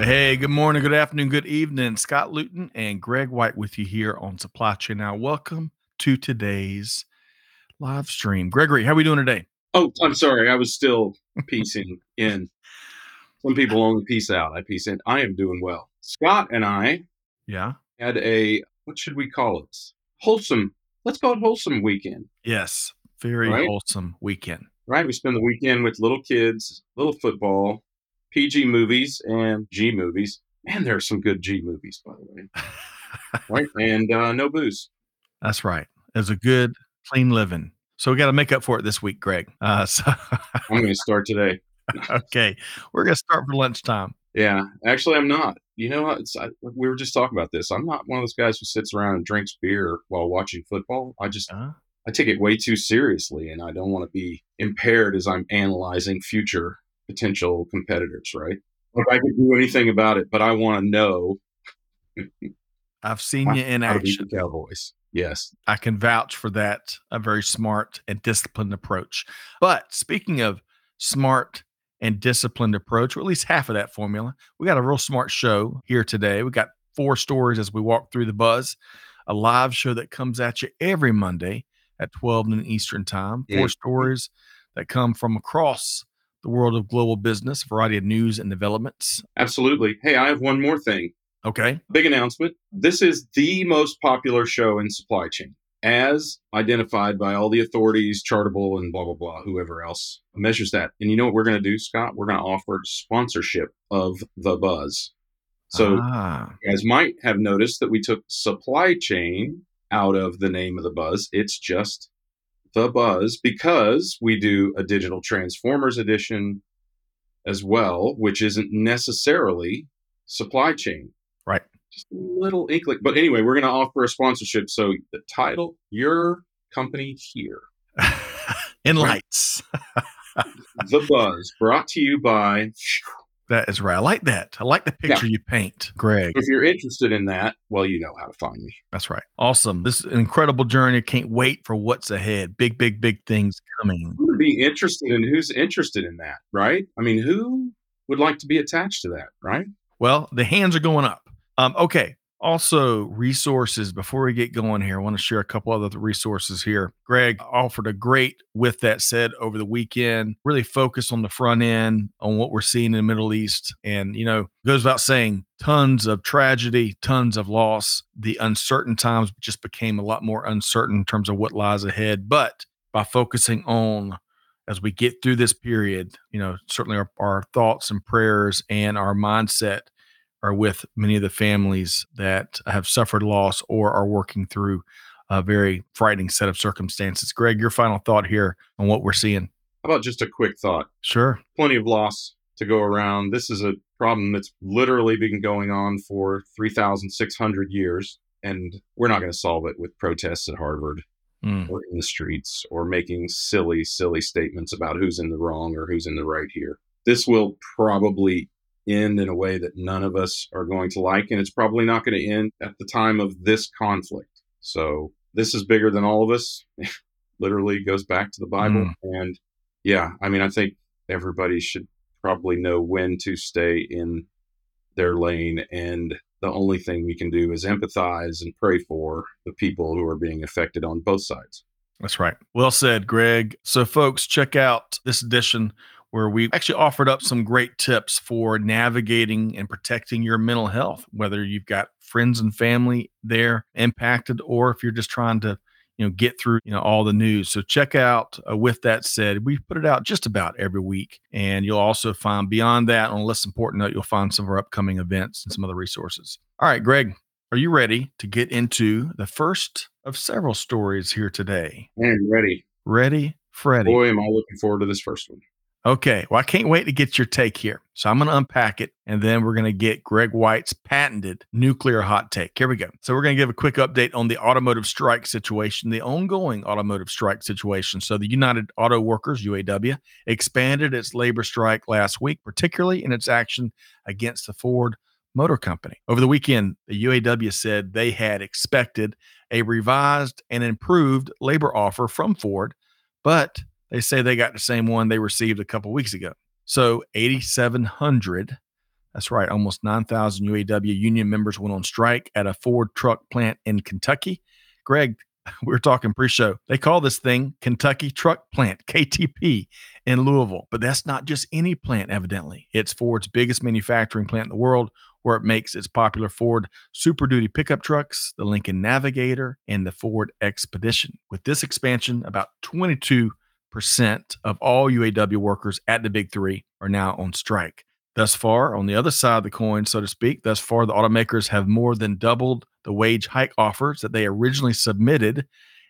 Hey, good morning, good afternoon, good evening. Scott Luton and Greg White with you here on Supply Chain Now. Welcome to today's live stream. Gregory, how are we doing today? Oh, I'm sorry. I was still piecing in. Some people only piece out. I piece in. I am doing well. Scott and I Yeah. had a what should we call it? Wholesome. Let's call it wholesome weekend. Yes. Very Right? wholesome weekend. Right? We spend the weekend with little kids, little football, PG movies, and G movies. Man, there are some good G movies, by the way. Right? And uh, no booze. That's right. It's a good, clean living. So we got to make up for it this week, Greg. Uh, so, I'm going to start today. okay. We're going to start for lunchtime. Yeah, actually, I'm not. You know, what? it's, I, we were just talking about this. I'm not one of those guys who sits around and drinks beer while watching football. I just Uh, I take it way too seriously, and I don't want to be impaired as I'm analyzing future potential competitors. Right? Like I can do anything about it, but I want to know I've seen you in how to beat action. Cowboys. Yes. I can vouch for that. A very smart and disciplined approach. But speaking of smart and disciplined approach, or at least half of that formula, we got a real smart show here today. We got four stories as we walk through the buzz, a live show that comes at you every Monday at 12 noon Eastern time. Four Mhm. stories that come from across the world of global business, a variety of news and developments. Absolutely. Hey, I have one more thing. Okay. Big announcement. This is the most popular show in supply chain, as identified by all the authorities, Chartable, and blah, blah, blah, whoever else measures that. And you know what we're going to do, Scott? We're going to offer sponsorship of The Buzz. So ah, you guys might have noticed that we took supply chain out of the name of The Buzz. It's just The Buzz because we do a digital Transformers edition as well, which isn't necessarily supply chain right. just a little inkling. But anyway, we're going to offer a sponsorship. So the title, your company here, in lights. The Buzz, brought to you by. That is right. I like that. I like the picture you paint, Greg. If you're interested in that, well, you know how to find me. That's right. Awesome. This is an incredible journey. Can't wait for what's ahead. Big, big, big things coming. Who would be interested in who's interested in that, right? I mean, who would like to be attached to that, right? Well, the hands are going up. Um, okay. Also, resources. Before we get going here, I want to share a couple other resources here. Greg offered a great, with that said, over the weekend, really focus on the front end on what we're seeing in the Middle East. And, you know, goes without saying, tons of tragedy, tons of loss. The uncertain times just became a lot more uncertain in terms of what lies ahead. But by focusing on as we get through this period, you know, certainly our, our thoughts and prayers and our mindset are with many of the families that have suffered loss or are working through a very frightening set of circumstances. Greg, your final thought here on what we're seeing. How about just a quick thought? Sure. Plenty of loss to go around. This is a problem that's literally been going on for 3,600 years, and we're not going to solve it with protests at Harvard Mm, or in the streets or making silly, silly statements about who's in the wrong or who's in the right here. This will probably end in a way that none of us are going to like, and it's probably not going to end at the time of this conflict. So this is bigger than all of us. Literally goes back to the Bible. Mm. And yeah, I mean, I think everybody should probably know when to stay in their lane and the only thing we can do is empathize and pray for the people who are being affected on both sides. That's right. Well said, Greg. So, folks, check out this edition where we actually offered up some great tips for navigating and protecting your mental health, whether you've got friends and family there impacted or if you're just trying to you know get through you know all the news so check out uh, with that said we put it out just about every week and you'll also find beyond that on a less important note you'll find some of our upcoming events and some other resources all right greg are you ready to get into the first of several stories here today And ready. ready freddy Boy, am I looking forward to this first one. Okay. Well, I can't wait to get your take here. So I'm going to unpack it and then we're going to get Greg White's patented nuclear hot take. Here we go. So we're going to give a quick update on the automotive strike situation, the ongoing automotive strike situation. So the United Auto Workers, UAW, expanded its labor strike last week, particularly in its action against the Ford Motor Company. Over the weekend, the UAW said they had expected a revised and improved labor offer from Ford, but they say they got the same one they received a couple weeks ago. So 8,700, that's right, almost 9,000 UAW union members went on strike at a Ford truck plant in Kentucky. Greg, we are talking pre-show. They call this thing Kentucky Truck Plant, KTP, in Louisville. But that's not just any plant, evidently. It's Ford's biggest manufacturing plant in the world, where it makes its popular Ford Super Duty pickup trucks, the Lincoln Navigator, and the Ford Expedition. With this expansion, about 22 percent of all UAW workers at the big three are now on strike. Thus far, on the other side of the coin, so to speak, thus far, the automakers have more than doubled the wage hike offers that they originally submitted,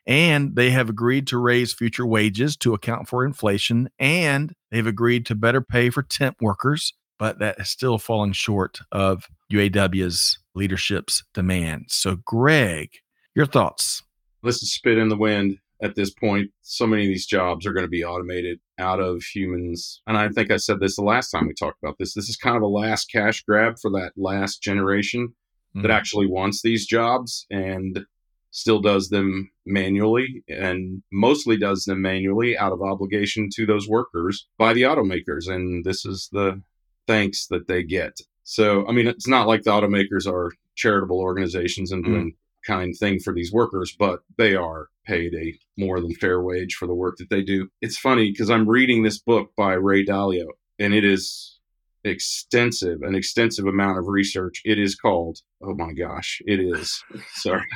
and they have agreed to raise future wages to account for inflation, and they've agreed to better pay for temp workers, but that is still falling short of UAW's leadership's demands. So, Greg, your thoughts? This is spit in the wind at this point, so many of these jobs are going to be automated out of humans. And I think I said this the last time we talked about this. This is kind of a last cash grab for that last generation mm-hmm. that actually wants these jobs and still does them manually and mostly does them manually out of obligation to those workers by the automakers. And this is the thanks that they get. So, I mean, it's not like the automakers are charitable organizations and mm-hmm. doing mm-hmm. Kind thing for these workers, but they are paid a more than fair wage for the work that they do. It's funny because I'm reading this book by Ray Dalio, and it is extensive, an extensive amount of research. It is called, oh my gosh, it is. Sorry.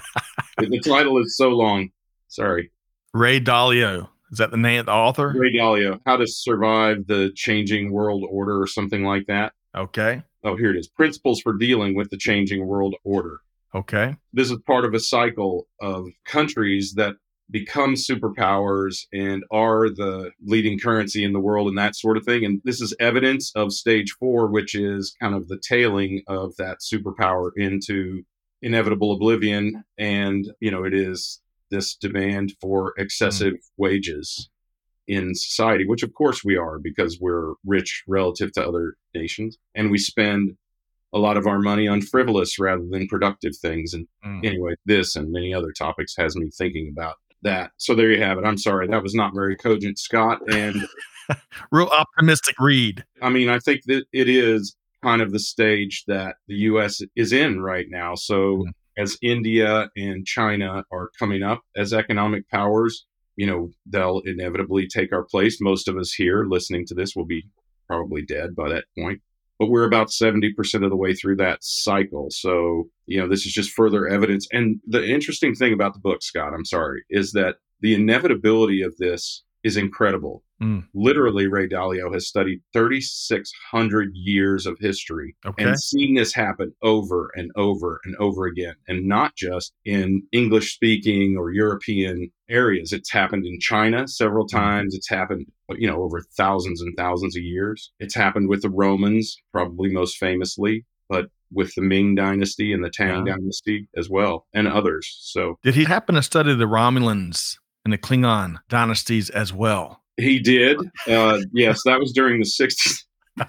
the title is so long. Sorry. Ray Dalio. Is that the name of the author? Ray Dalio. How to Survive the Changing World Order or something like that. Okay. Oh, here it is. Principles for Dealing with the Changing World Order. Okay. This is part of a cycle of countries that become superpowers and are the leading currency in the world and that sort of thing. And this is evidence of stage four, which is kind of the tailing of that superpower into inevitable oblivion. And, you know, it is this demand for excessive mm. wages in society, which of course we are because we're rich relative to other nations. And we spend a lot of our money on frivolous rather than productive things. And mm. anyway, this and many other topics has me thinking about that. So there you have it. I'm sorry that was not very cogent, Scott. And real optimistic read. I mean, I think that it is kind of the stage that the U.S. is in right now. So mm. as India and China are coming up as economic powers, you know, they'll inevitably take our place. Most of us here listening to this will be probably dead by that point but we're about 70% of the way through that cycle. So, you know, this is just further evidence. And the interesting thing about the book, Scott, I'm sorry, is that the inevitability of this is incredible. Mm. Literally, Ray Dalio has studied 3,600 years of history okay. and seen this happen over and over and over again. And not just in English speaking or European areas. It's happened in China several mm. times. It's happened, you know, over thousands and thousands of years. It's happened with the Romans, probably most famously, but with the Ming dynasty and the Tang yeah. dynasty as well, and others. So, did he happen to study the Romulans and the Klingon dynasties as well? He did. Uh, yes, that was during the 60s.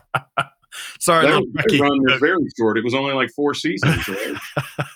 Sorry, that was, run was very short. It was only like four seasons. Right?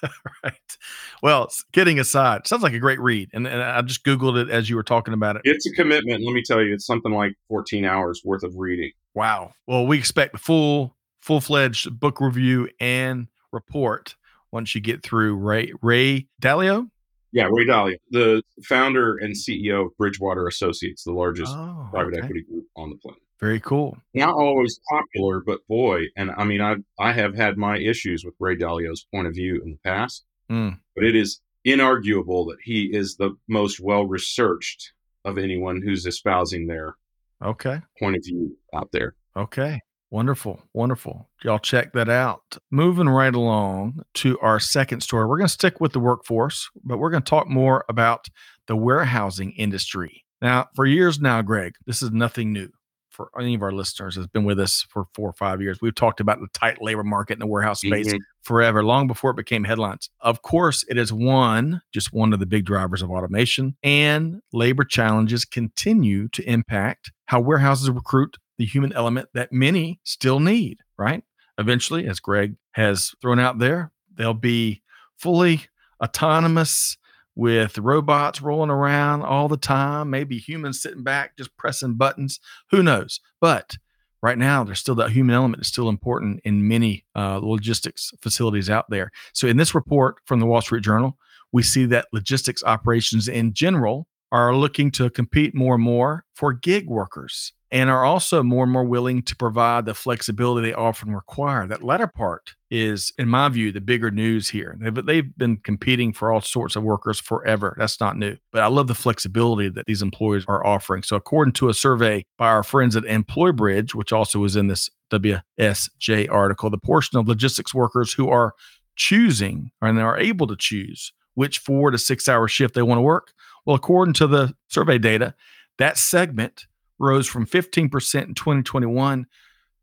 right. Well, kidding aside, sounds like a great read, and, and, I just googled it as you were talking about it. It's a commitment. Let me tell you, it's something like 14 hours worth of reading. Wow. Well, we expect the full, full fledged book review and report once you get through Ray Ray Dalio. Yeah, Ray Dalio, the founder and CEO of Bridgewater Associates, the largest oh, private okay. equity group on the planet. Very cool. Not always popular, but boy, and I mean, I I have had my issues with Ray Dalio's point of view in the past, mm. but it is inarguable that he is the most well researched of anyone who's espousing their okay point of view out there. Okay. Wonderful. Wonderful. Y'all check that out. Moving right along to our second story. We're going to stick with the workforce, but we're going to talk more about the warehousing industry. Now, for years now, Greg, this is nothing new. for any of our listeners has been with us for four or five years, we've talked about the tight labor market in the warehouse space Mhm. forever, long before it became headlines. Of course, it is one, just one of the big drivers of automation, and labor challenges continue to impact how warehouses recruit the human element that many still need, right? Eventually, as Greg has thrown out there, they'll be fully autonomous with robots rolling around all the time, maybe humans sitting back just pressing buttons. Who knows? But right now, there's still that human element is still important in many uh, logistics facilities out there. So, in this report from the Wall Street Journal, we see that logistics operations in general are looking to compete more and more for gig workers and are also more and more willing to provide the flexibility they often require. That latter part is, in my view, the bigger news here. They've, they've been competing for all sorts of workers forever. That's not new. But I love the flexibility that these employers are offering. So, according to a survey by our friends at Employ Bridge, which also is in this WSJ article, the portion of logistics workers who are choosing and are able to choose which four to six hour shift they want to work. Well, according to the survey data, that segment rose from 15% in 2021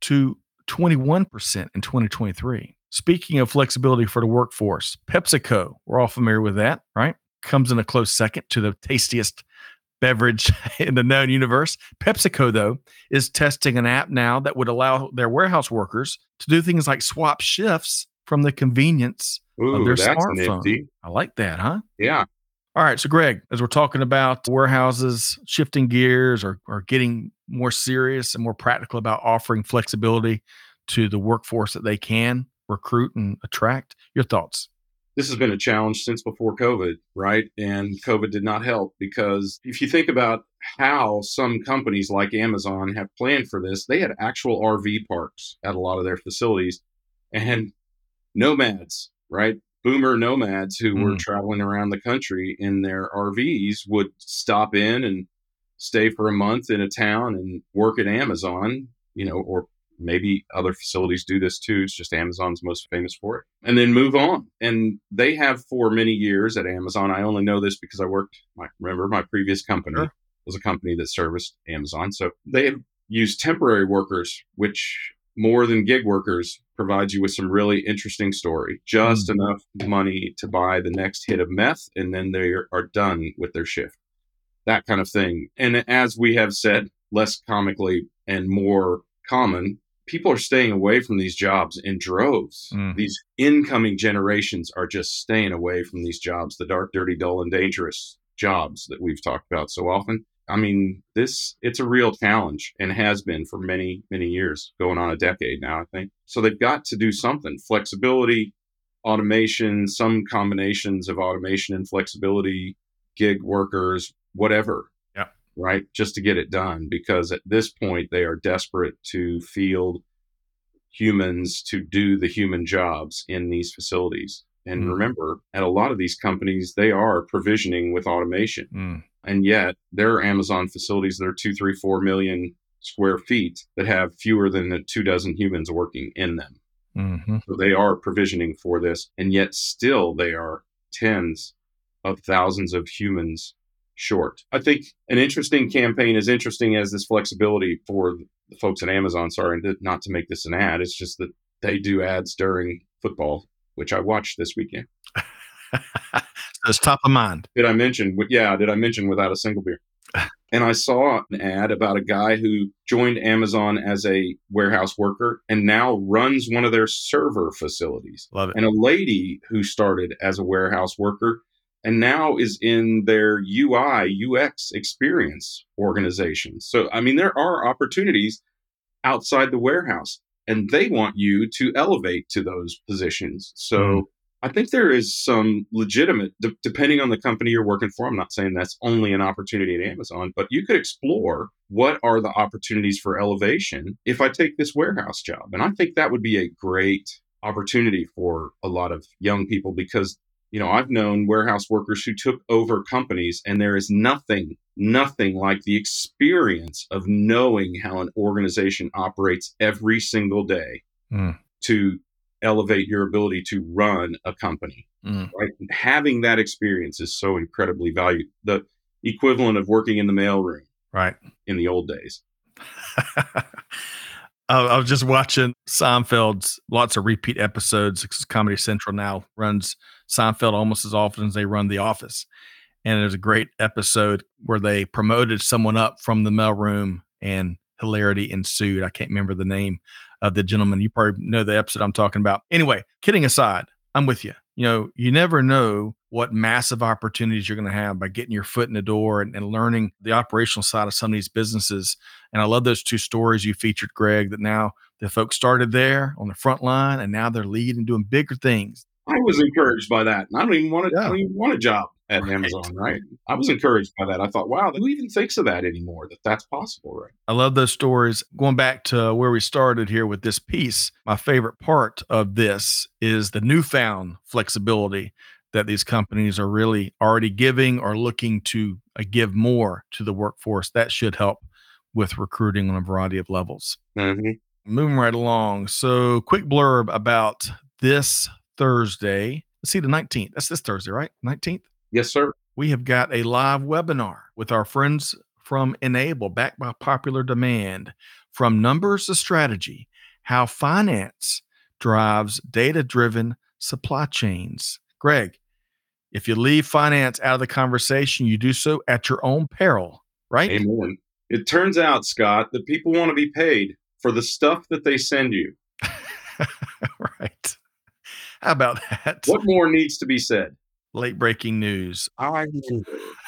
to 21% in 2023. Speaking of flexibility for the workforce, PepsiCo, we're all familiar with that, right? Comes in a close second to the tastiest beverage in the known universe. PepsiCo, though, is testing an app now that would allow their warehouse workers to do things like swap shifts from the convenience Ooh, of their that's smartphone. nifty. I like that, huh? Yeah. All right. So, Greg, as we're talking about warehouses shifting gears or, or getting more serious and more practical about offering flexibility to the workforce that they can recruit and attract, your thoughts? this has been a challenge since before COVID, right? And COVID did not help because if you think about how some companies like Amazon have planned for this, they had actual RV parks at a lot of their facilities and nomads, right? Boomer nomads who were Mm. traveling around the country in their RVs would stop in and stay for a month in a town and work at Amazon, you know, or maybe other facilities do this too. It's just Amazon's most famous for it. And then move on. And they have for many years at Amazon. I only know this because I worked, my, remember, my previous company Sure. was a company that serviced Amazon. So they have used temporary workers, which more than gig workers provides you with some really interesting story. Just enough money to buy the next hit of meth, and then they are, are done with their shift. That kind of thing. And as we have said, less comically and more common, people are staying away from these jobs in droves. Mm. These incoming generations are just staying away from these jobs, the dark, dirty, dull, and dangerous jobs that we've talked about so often. I mean, this it's a real challenge and has been for many, many years, going on a decade now, I think. So they've got to do something. Flexibility, automation, some combinations of automation and flexibility, gig workers, whatever. Yeah. Right. Just to get it done. Because at this point they are desperate to field humans to do the human jobs in these facilities. And Mm. remember, at a lot of these companies, they are provisioning with automation Mm. And yet there are Amazon facilities that are two, three, four million square feet that have fewer than the two dozen humans working in them. hmm So they are provisioning for this, and yet still they are tens of thousands of humans short. I think an interesting campaign, as interesting as this flexibility for the folks at Amazon, sorry, not to make this an ad, it's just that they do ads during football, which I watched this weekend. it's top of mind. Did I mention? Yeah, did I mention without a single beer? And I saw an ad about a guy who joined Amazon as a warehouse worker and now runs one of their server facilities. Love it. And a lady who started as a warehouse worker and now is in their UI, UX experience organization. So, I mean, there are opportunities outside the warehouse and they want you to elevate to those positions. So, Mhm. I think there is some legitimate, de- depending on the company you're working for. I'm not saying that's only an opportunity at Amazon, but you could explore what are the opportunities for elevation if I take this warehouse job. And I think that would be a great opportunity for a lot of young people because, you know, I've known warehouse workers who took over companies, and there is nothing, nothing like the experience of knowing how an organization operates every single day Mm. to elevate your ability to run a company. Mm. Right? Having that experience is so incredibly valued. The equivalent of working in the mailroom Right. in the old days. I was just watching Seinfeld's lots of repeat episodes. Because Comedy Central now runs Seinfeld almost as often as they run The Office. And there's a great episode where they promoted someone up from the mailroom and hilarity ensued. I can't remember the name of the gentleman. You probably know the episode I'm talking about. Anyway, kidding aside, I'm with you. You know, you never know what massive opportunities you're going to have by getting your foot in the door and, and, learning the operational side of some of these businesses. And I love those two stories you featured, Greg, that now the folks started there on the front line and now they're leading and doing bigger things. I was encouraged by that. And I don't even want to, yeah. I don't even want a job at right. Amazon, right? I was encouraged by that. I thought, wow, who even thinks of that anymore? That that's possible, right? I love those stories. Going back to where we started here with this piece, my favorite part of this is the newfound flexibility that these companies are really already giving or looking to uh, give more to the workforce. That should help with recruiting on a variety of levels. Mm-hmm. Moving right along. So, quick blurb about this Thursday. Let's see, the 19th. That's this Thursday, right? 19th? Yes, sir. We have got a live webinar with our friends from Enable, backed by popular demand. From numbers to strategy, how finance drives data driven supply chains. Greg, if you leave finance out of the conversation, you do so at your own peril, right? Amen. It turns out, Scott, that people want to be paid for the stuff that they send you. right. How about that? What more needs to be said? Late breaking news. I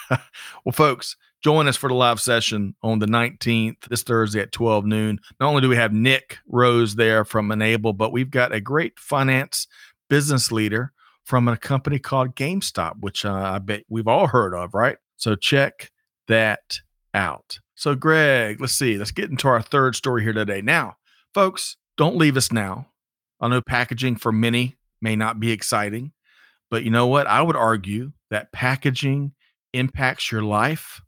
well, folks, join us for the live session on the 19th, this Thursday at 12 noon. Not only do we have Nick Rose there from Enable, but we've got a great finance business leader from a company called GameStop, which uh, I bet we've all heard of, right? So check that out. So, Greg, let's see. Let's get into our third story here today. Now, folks, don't leave us now. I know packaging for many may not be exciting. But you know what? I would argue that packaging impacts your life,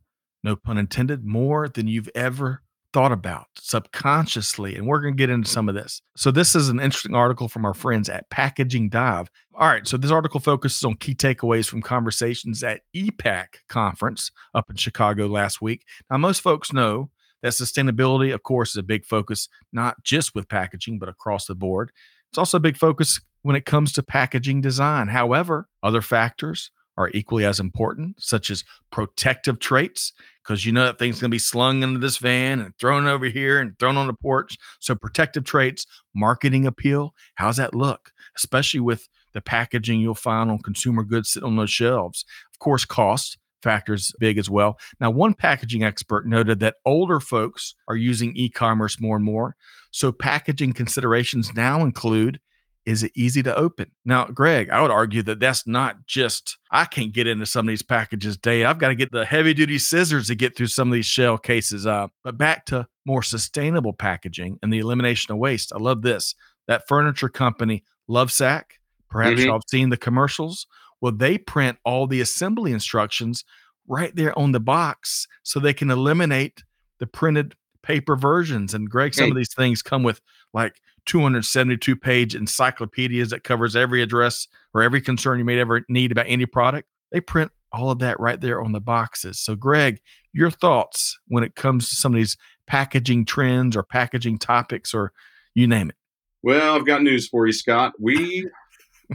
no pun intended, more than you've ever thought about subconsciously. And we're going to get into some of this. So, this is an interesting article from our friends at Packaging Dive. All right. So, this article focuses on key takeaways from conversations at EPAC conference up in Chicago last week. Now, most folks know that sustainability, of course, is a big focus, not just with packaging, but across the board. It's also a big focus when it comes to packaging design. However, other factors are equally as important, such as protective traits, because you know that thing's going to be slung into this van and thrown over here and thrown on the porch. So, protective traits, marketing appeal, how's that look? Especially with the packaging you'll find on consumer goods sitting on those shelves. Of course, cost factors big as well. Now, one packaging expert noted that older folks are using e commerce more and more. So, packaging considerations now include is it easy to open? Now, Greg, I would argue that that's not just, I can't get into some of these packages day. I've got to get the heavy duty scissors to get through some of these shell cases. Uh, but back to more sustainable packaging and the elimination of waste. I love this. That furniture company, Lovesac, perhaps mm-hmm. y'all have seen the commercials. Well, they print all the assembly instructions right there on the box so they can eliminate the printed paper versions. And Greg, some hey. of these things come with like 272 page encyclopedias that covers every address or every concern you may ever need about any product. They print all of that right there on the boxes. So, Greg, your thoughts when it comes to some of these packaging trends or packaging topics or you name it? Well, I've got news for you, Scott. We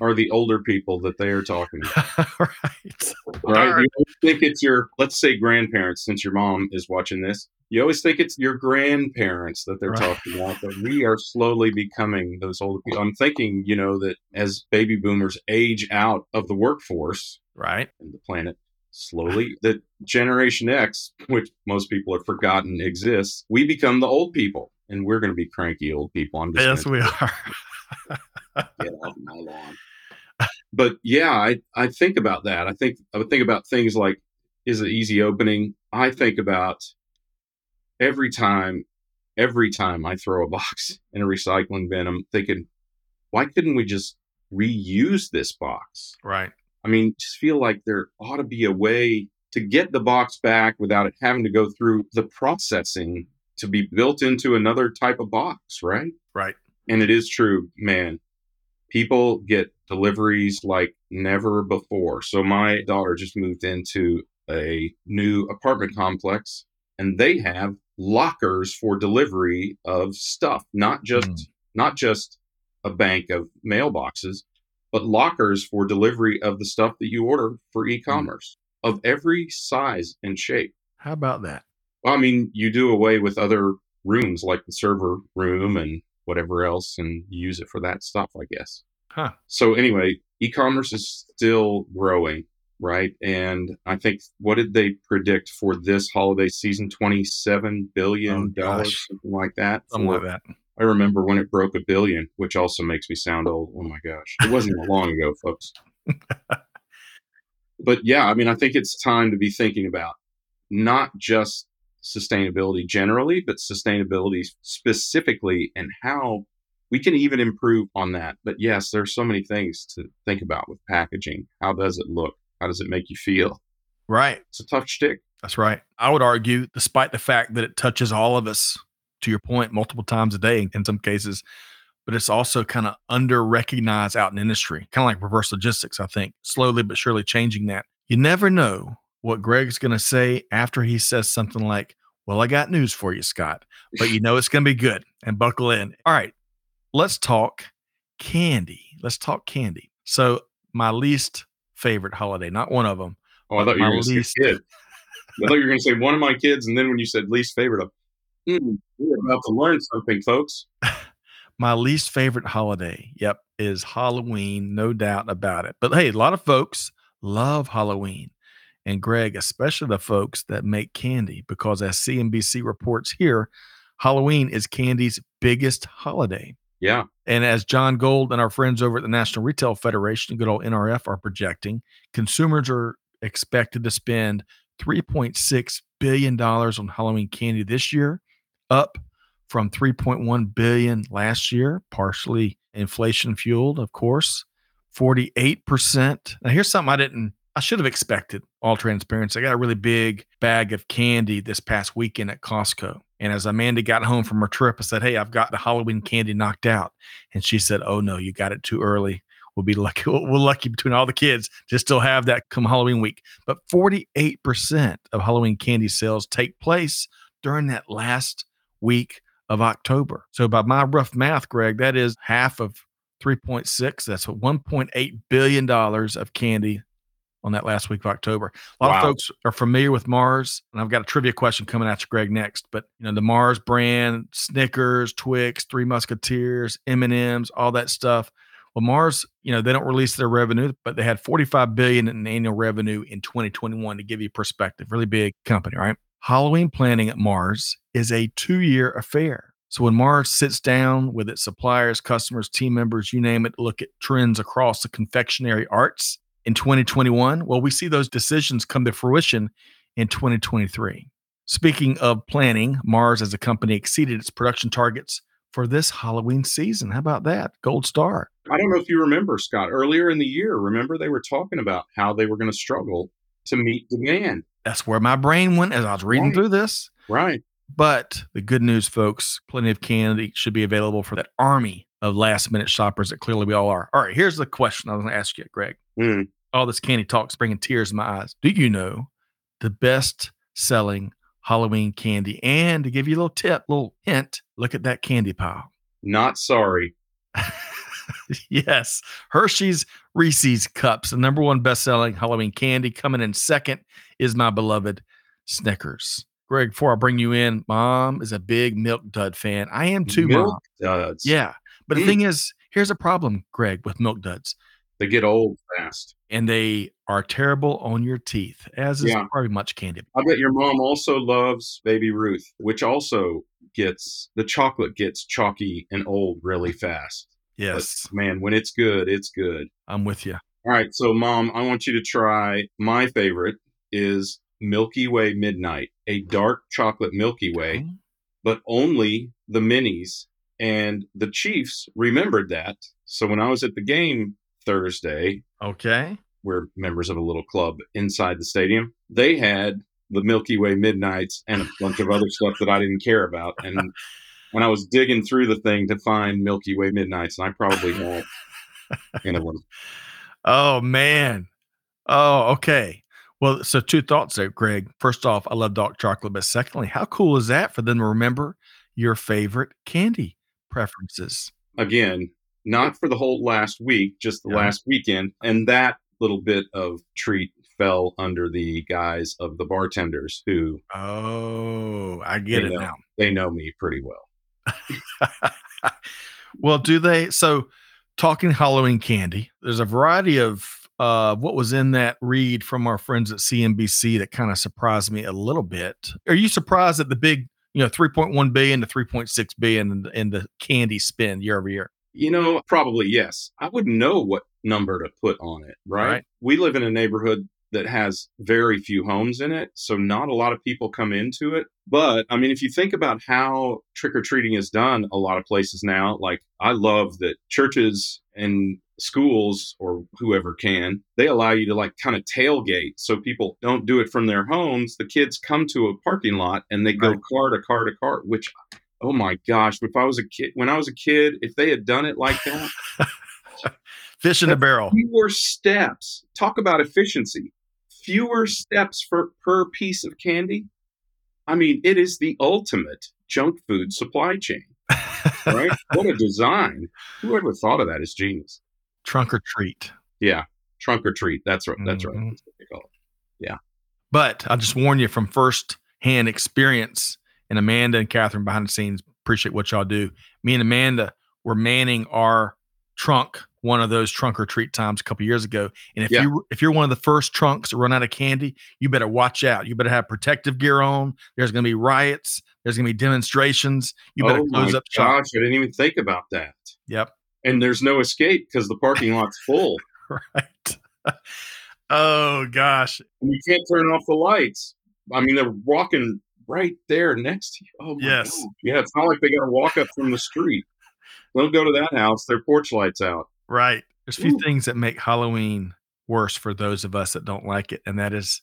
are the older people that they are talking to. right. Right. You think it's your, let's say, grandparents, since your mom is watching this you always think it's your grandparents that they're right. talking about, but we are slowly becoming those older people. I'm thinking, you know, that as baby boomers age out of the workforce, right, and the planet slowly, that Generation X, which most people have forgotten exists, we become the old people, and we're going to be cranky old people. I'm just yes, we are. get off my lawn. But yeah, I I think about that. I think I would think about things like is it easy opening? I think about every time, every time I throw a box in a recycling bin, I'm thinking, why couldn't we just reuse this box? Right. I mean, just feel like there ought to be a way to get the box back without it having to go through the processing to be built into another type of box, right? Right. And it is true, man. People get deliveries like never before. So my daughter just moved into a new apartment complex and they have lockers for delivery of stuff, not just Mm. not just a bank of mailboxes, but lockers for delivery of the stuff that you order for e-commerce of every size and shape. How about that? Well, I mean, you do away with other rooms like the server room and whatever else, and use it for that stuff, I guess. Huh. So anyway, e-commerce is still growing, right? And I think what did they predict for this holiday season? Twenty-seven billion oh, dollars, gosh. something like that. Something like that. I remember when it broke a billion, which also makes me sound old. Oh my gosh. It wasn't long ago, folks. but yeah, I mean, I think it's time to be thinking about not just sustainability generally, but sustainability specifically and how we can even improve on that. But yes, there's so many things to think about with packaging. How does it look? How does it make you feel? Right. It's a tough shtick. That's right. I would argue, despite the fact that it touches all of us, to your point, multiple times a day in some cases, but it's also kind of under recognized out in industry, kind of like reverse logistics, I think, slowly but surely changing that. You never know what Greg's going to say after he says something like, Well, I got news for you, Scott, but you know it's going to be good and buckle in. All right, let's talk candy. Let's talk candy. So, my least favorite holiday, not one of them. Oh, I thought you were going to say kid. I thought you were going to say one of my kids, and then when you said least favorite, I'm, hmm, we're about to learn something, folks. My least favorite holiday, yep, is Halloween, no doubt about it. But hey, a lot of folks love Halloween. And Greg, especially the folks that make candy, because as CNBC reports here, Halloween is candy's biggest holiday. Yeah, And as John Gold and our friends over at the National Retail Federation, good old NRF, are projecting, consumers are expected to spend $3.6 billion on Halloween candy this year, up from 3.1 billion last year, partially inflation fueled, of course. 48%. Now here's something I didn't I should have expected, all transparency. I got a really big bag of candy this past weekend at Costco. And as Amanda got home from her trip, I said, Hey, I've got the Halloween candy knocked out. And she said, Oh no, you got it too early. We'll be lucky. We're lucky between all the kids to still have that come Halloween week. But 48% of Halloween candy sales take place during that last week of October. So by my rough math, Greg, that is half of 3.6. That's 1.8 billion dollars of candy on that last week of October. A lot Wow. of folks are familiar with Mars, and I've got a trivia question coming at you, Greg, next. But you know, the Mars brand, Snickers, Twix, Three Musketeers, M and M's, all that stuff. Well, Mars, you know, they don't release their revenue, but they had 45 billion in annual revenue in 2021 to give you perspective. Really big company, right? Halloween planning at Mars is a two-year affair. So when Mars sits down with its suppliers, customers, team members, you name it, look at trends across the confectionery arts in 2021, well, we see those decisions come to fruition in 2023. Speaking of planning, Mars as a company exceeded its production targets for this Halloween season. How about that? Gold star. I don't know if you remember, Scott, earlier in the year, remember they were talking about how they were going to struggle to meet demand. That's where my brain went as I was reading Right. through this. Right. But the good news, folks, plenty of candy should be available for that army of last minute shoppers that clearly we all are. All right, here's the question I was going to ask you, Greg. Mm. All this candy talk's bringing tears in my eyes. Do you know the best selling Halloween candy? And to give you a little tip, little hint, look at that candy pile. Not sorry. yes, Hershey's Reese's Cups, the number one best selling Halloween candy. Coming in second is my beloved Snickers. Greg, before I bring you in, mom is a big Milk Dud fan. I am too, mom. Milk duds. Yeah. But the Mm. thing is, here's a problem, Greg, with Milk Duds. They get old fast. And they are terrible on your teeth, as is Yeah. probably much candy. I bet your mom also loves Baby Ruth, which also gets the chocolate gets chalky and old really fast. But, Yes, man, when it's good, it's good. I'm with you. All right, so mom, I want you to try my favorite is Milky Way Midnight, a dark chocolate Milky Way, but only the minis. And the Chiefs remembered that. So when I was at the game Thursday, Okay. we're members of a little club inside the stadium. They had the Milky Way Midnights and a bunch of other stuff that I didn't care about. And when I was digging through the thing to find Milky Way Midnights, and I probably had ten of them. Oh man. Oh, okay. Well, so two thoughts there, Greg. First off, I love dark chocolate, but secondly, how cool is that for them to remember your favorite candy preferences? Again, not for the whole last week, just the Yeah. last weekend. And that little bit of treat fell under the guise of the bartenders who Oh, I get it know. now. they know me pretty well. well, do they? So, talking Halloween candy, there's a variety of uh, what was in that read from our friends at CNBC that kind of surprised me a little bit. Are you surprised at the big, you know, 3.1 billion to 3.6 billion in, the- in the candy spend year over year? You know, probably yes. I wouldn't know what number to put on it, right? Right. We live in a neighborhood that has very few homes in it, so not a lot of people come into it. But I mean, if you think about how trick or treating is done a lot of places now, like I love that churches and schools or whoever can, they allow you to like kind of tailgate so people don't do it from their homes. The kids come to a parking lot and they go Right. car to car to car, which oh my gosh, if I was a kid when I was a kid, if they had done it like that, Fish in a barrel. fewer steps. Talk about efficiency. Fewer steps for per piece of candy. I mean, it is the ultimate junk food supply chain, right? what a design. Whoever thought of that is genius. Trunk or treat. Yeah. Trunk or treat. That's right. That's right. Mhm. That's what they call it. But I'll just warn you from first hand experience. And Amanda and Catherine behind the scenes appreciate what y'all do. Me and Amanda were manning our trunk one of those trunk or treat times a couple years ago. And if Yeah. you if you're one of the first trunks to run out of candy, you better watch out. You better have protective gear on. There's going to be riots. There's going to be demonstrations. You better oh close up shop. gosh, I didn't even think about that. Yep. And there's no escape because the parking lot's full. Right. oh gosh. and you can't turn off the lights. I mean, they're walking right there next to you. Oh my Yes. gosh. Yeah, it's not like they got to walk up from the street. They'll go to that house. Their porch lights out. Right. There's a few Ooh. things that make Halloween worse for those of us that don't like it, and that is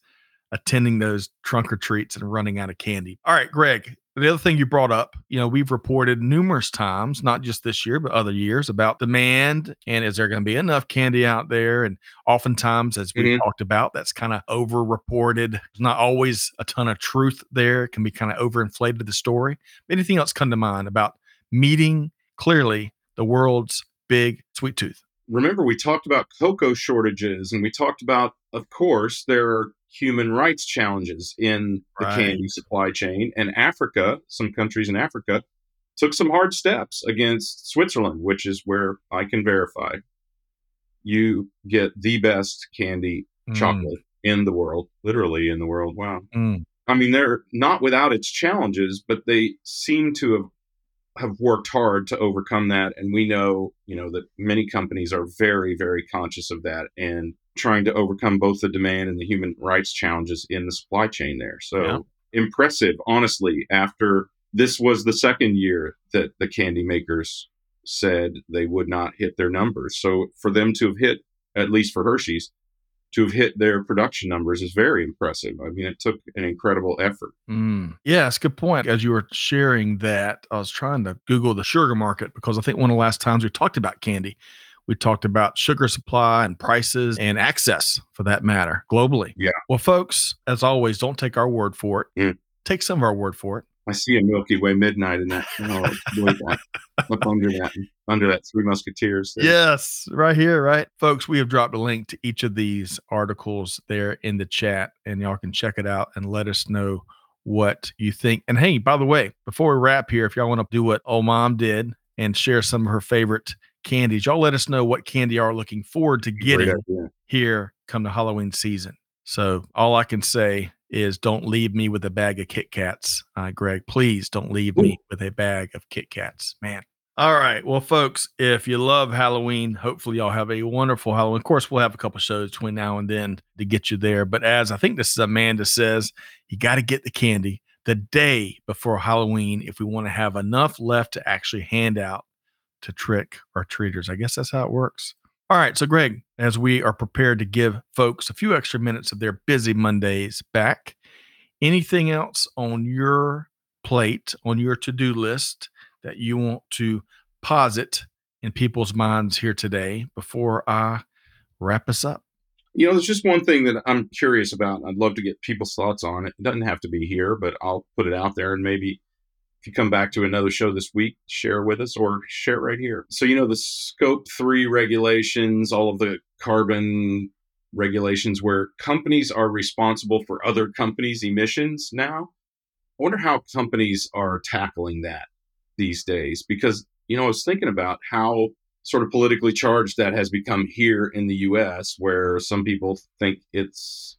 attending those trunk or treats and running out of candy. All right, Greg. The other thing you brought up, you know, we've reported numerous times, not just this year, but other years, about demand and is there going to be enough candy out there? And oftentimes, as we Mhm. talked about, that's kind of over reported. There's not always a ton of truth there. It can be kind of overinflated the story. Anything else come to mind about meeting clearly the world's big sweet tooth? Remember, we talked about cocoa shortages, and we talked about, of course, there are human rights challenges in the Right. candy supply chain. And Africa, some countries in Africa, took some hard steps against Switzerland, which is where I can verify you get the best candy Mm, chocolate in the world, literally in the world. Wow. mm. I mean, they're not without its challenges, but they seem to have have worked hard to overcome that. And we know, you know, that many companies are very, very conscious of that and trying to overcome both the demand and the human rights challenges in the supply chain there. So Yeah. impressive, honestly, after this was the second year that the candy makers said they would not hit their numbers. So for them to have hit, at least for Hershey's, to have hit their production numbers is very impressive. I mean, it took an incredible effort. Mm. Yeah, it's a good point. As you were sharing that, I was trying to Google the sugar market because I think one of the last times we talked about candy, we talked about sugar supply and prices and access for that matter globally. Yeah. Well, folks, as always, don't take our word for it. Mm. Take some of our word for it. I see a Milky Way midnight in that. Oh, look, that. look under that, under that Three Musketeers. there. Yes, right here, right? Folks, we have dropped a link to each of these articles there in the chat, and y'all can check it out and let us know what you think. And hey, by the way, before we wrap here, if y'all want to do what old mom did and share some of her favorite candies, y'all let us know what candy y'all are looking forward to getting here come the Halloween season. So all I can say is don't leave me with a bag of Kit Kats, uh, Greg. Please don't leave me with a bag of Kit Kats, man. All right, well, folks, if you love Halloween, hopefully y'all have a wonderful Halloween. Of course, we'll have a couple shows between now and then to get you there. But as I think this is Amanda says, you got to get the candy the day before Halloween if we want to have enough left to actually hand out to trick or treaters. I guess that's how it works. All right. So, Greg, as we are prepared to give folks a few extra minutes of their busy Mondays back, anything else on your plate, on your to do list that you want to posit in people's minds here today before I wrap us up? You know, there's just one thing that I'm curious about. I'd love to get people's thoughts on it. It doesn't have to be here, but I'll put it out there and maybe if you come back to another show this week, share with us or share it right here. So, you know, the scope three regulations, all of the carbon regulations where companies are responsible for other companies' emissions now. I wonder how companies are tackling that these days because, you know, I was thinking about how sort of politically charged that has become here in the US, where some people think it's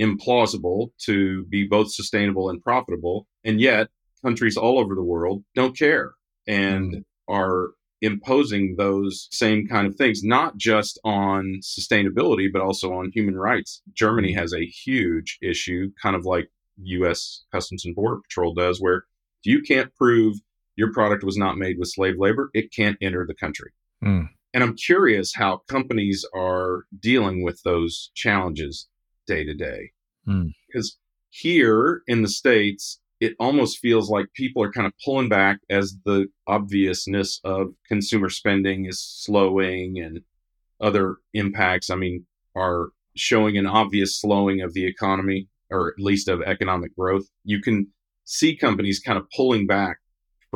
implausible to be both sustainable and profitable. And yet, countries all over the world don't care and mm. are imposing those same kind of things, not just on sustainability, but also on human rights. Germany mm. has a huge issue, kind of like US Customs and Border Patrol does, where if you can't prove your product was not made with slave labor, it can't enter the country. Mm. And I'm curious how companies are dealing with those challenges day to day. Because here in the States, it almost feels like people are kind of pulling back as the obviousness of consumer spending is slowing and other impacts, I mean, are showing an obvious slowing of the economy or at least of economic growth. You can see companies kind of pulling back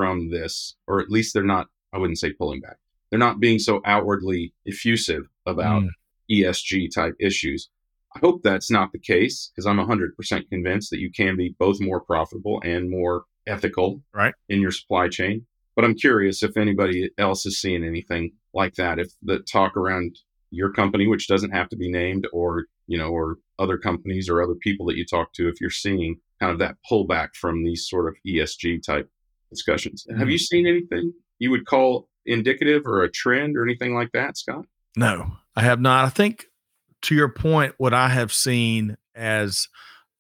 from this, or at least they're not, I wouldn't say pulling back, they're not being so outwardly effusive about mm. ESG type issues. I hope that's not the case because I'm 100% convinced that you can be both more profitable and more ethical right. in your supply chain. But I'm curious if anybody else is seeing anything like that. If the talk around your company, which doesn't have to be named, or you know, or other companies or other people that you talk to, if you're seeing kind of that pullback from these sort of ESG type discussions. Mm-hmm. Have you seen anything you would call indicative or a trend or anything like that, Scott? No, I have not. I think to your point, what I have seen as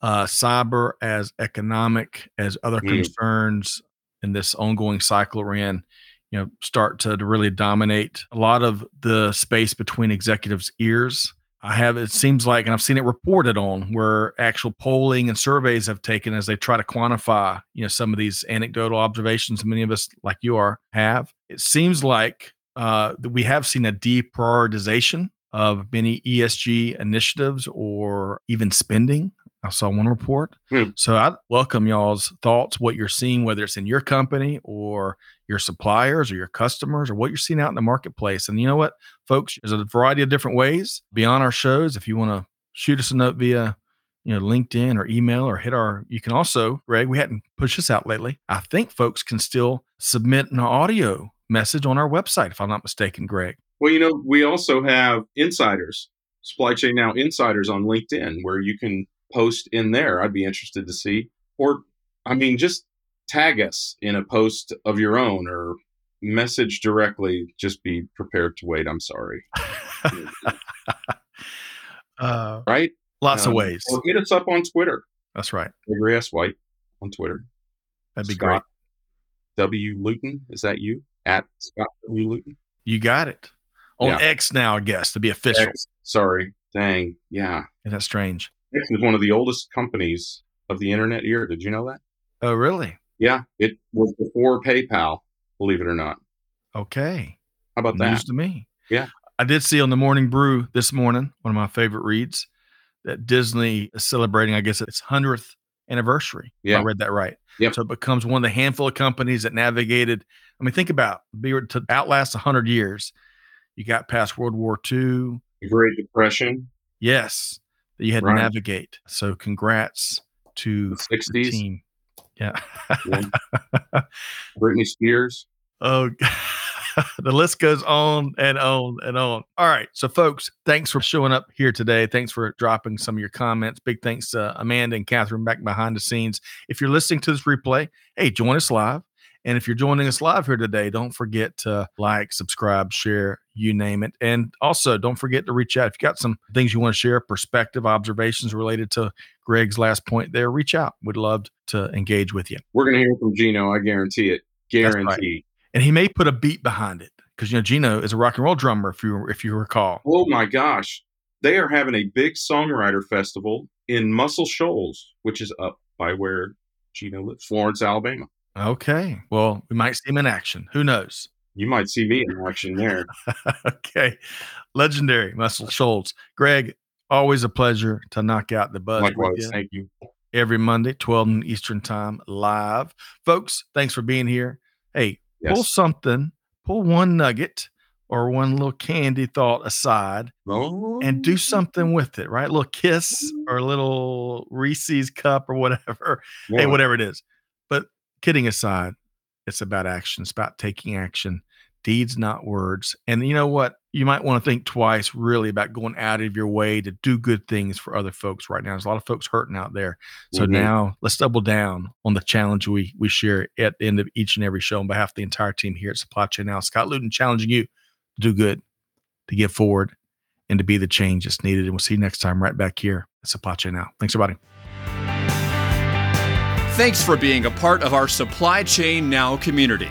uh, cyber, as economic, as other mm. concerns in this ongoing cycle we're in, you know, start to, to really dominate a lot of the space between executives' ears. I have, it seems like, and I've seen it reported on where actual polling and surveys have taken as they try to quantify, you know, some of these anecdotal observations many of us, like you are, have. It seems like uh, we have seen a deprioritization of many ESG initiatives or even spending. I saw one report. Hmm. So I welcome y'all's thoughts, what you're seeing, whether it's in your company or your suppliers or your customers or what you're seeing out in the marketplace. And you know what, folks, there's a variety of different ways beyond our shows. If you want to shoot us a note via you know linkedin or email or hit our you can also greg we hadn't pushed this out lately i think folks can still submit an audio message on our website if i'm not mistaken greg well, you know, we also have insiders, supply chain now insiders on LinkedIn where you can post in there. I'd be interested to see. Or, I mean, just tag us in a post of your own or message directly. Just be prepared to wait. I'm sorry. uh, right? Lots um, of ways. Or hit us up on Twitter. That's right. Gregory S. White on Twitter. That'd be Scott great. W. Luton. Is that you? At Scott W. Luton? You got it on yeah. X now, I guess, to be official. X, sorry. Dang. Yeah. Isn't that strange? X is one of the oldest companies of the internet era. Did you know that? Oh, really? Yeah. It was before PayPal, believe it or not. Okay. How about that? News to me. Yeah. I did see on the Morning Brew this morning, one of my favorite reads, that Disney is celebrating, I guess, its 100th anniversary. Yeah. I read that right. Yeah. So it becomes one of the handful of companies that navigated. I mean, think about be to outlast 100 years you got past World War II, the Great Depression. Yes, that you had right. to navigate. So, congrats to the 60s. The team. Yeah. yeah. Britney Spears. Oh, the list goes on and on and on. All right. So, folks, thanks for showing up here today. Thanks for dropping some of your comments. Big thanks to uh, Amanda and Catherine back behind the scenes. If you're listening to this replay, hey, join us live. And if you're joining us live here today, don't forget to like, subscribe, share, you name it. And also, don't forget to reach out. If you got some things you want to share, perspective, observations related to Greg's last point there, reach out. We'd love to engage with you. We're going to hear from Gino. I guarantee it. Guarantee. Right. And he may put a beat behind it because, you know, Gino is a rock and roll drummer, if you, if you recall. Oh, my gosh. They are having a big songwriter festival in Muscle Shoals, which is up by where Gino lives, Florence, Alabama. Okay. Well, we might see him in action. Who knows? You might see me in action there. okay. Legendary Muscle Shoals. Greg, Always a pleasure to knock out the buzz. Likewise. Thank you. Every Monday, 12 Eastern Time, live. Folks, thanks for being here. Hey, yes. pull something, pull one nugget or one little candy thought aside oh. and do something oh. with it, right? A little kiss or a little Reese's cup or whatever. Yeah. Hey, whatever it is. But kidding aside, it's about action. It's about taking action deeds, not words. And you know what? You might want to think twice really about going out of your way to do good things for other folks right now. There's a lot of folks hurting out there. So mm-hmm. now let's double down on the challenge we we share at the end of each and every show on behalf of the entire team here at Supply Chain Now. Scott Luton challenging you to do good, to give forward, and to be the change that's needed. And we'll see you next time right back here at Supply Chain Now. Thanks, everybody. Thanks for being a part of our Supply Chain Now community.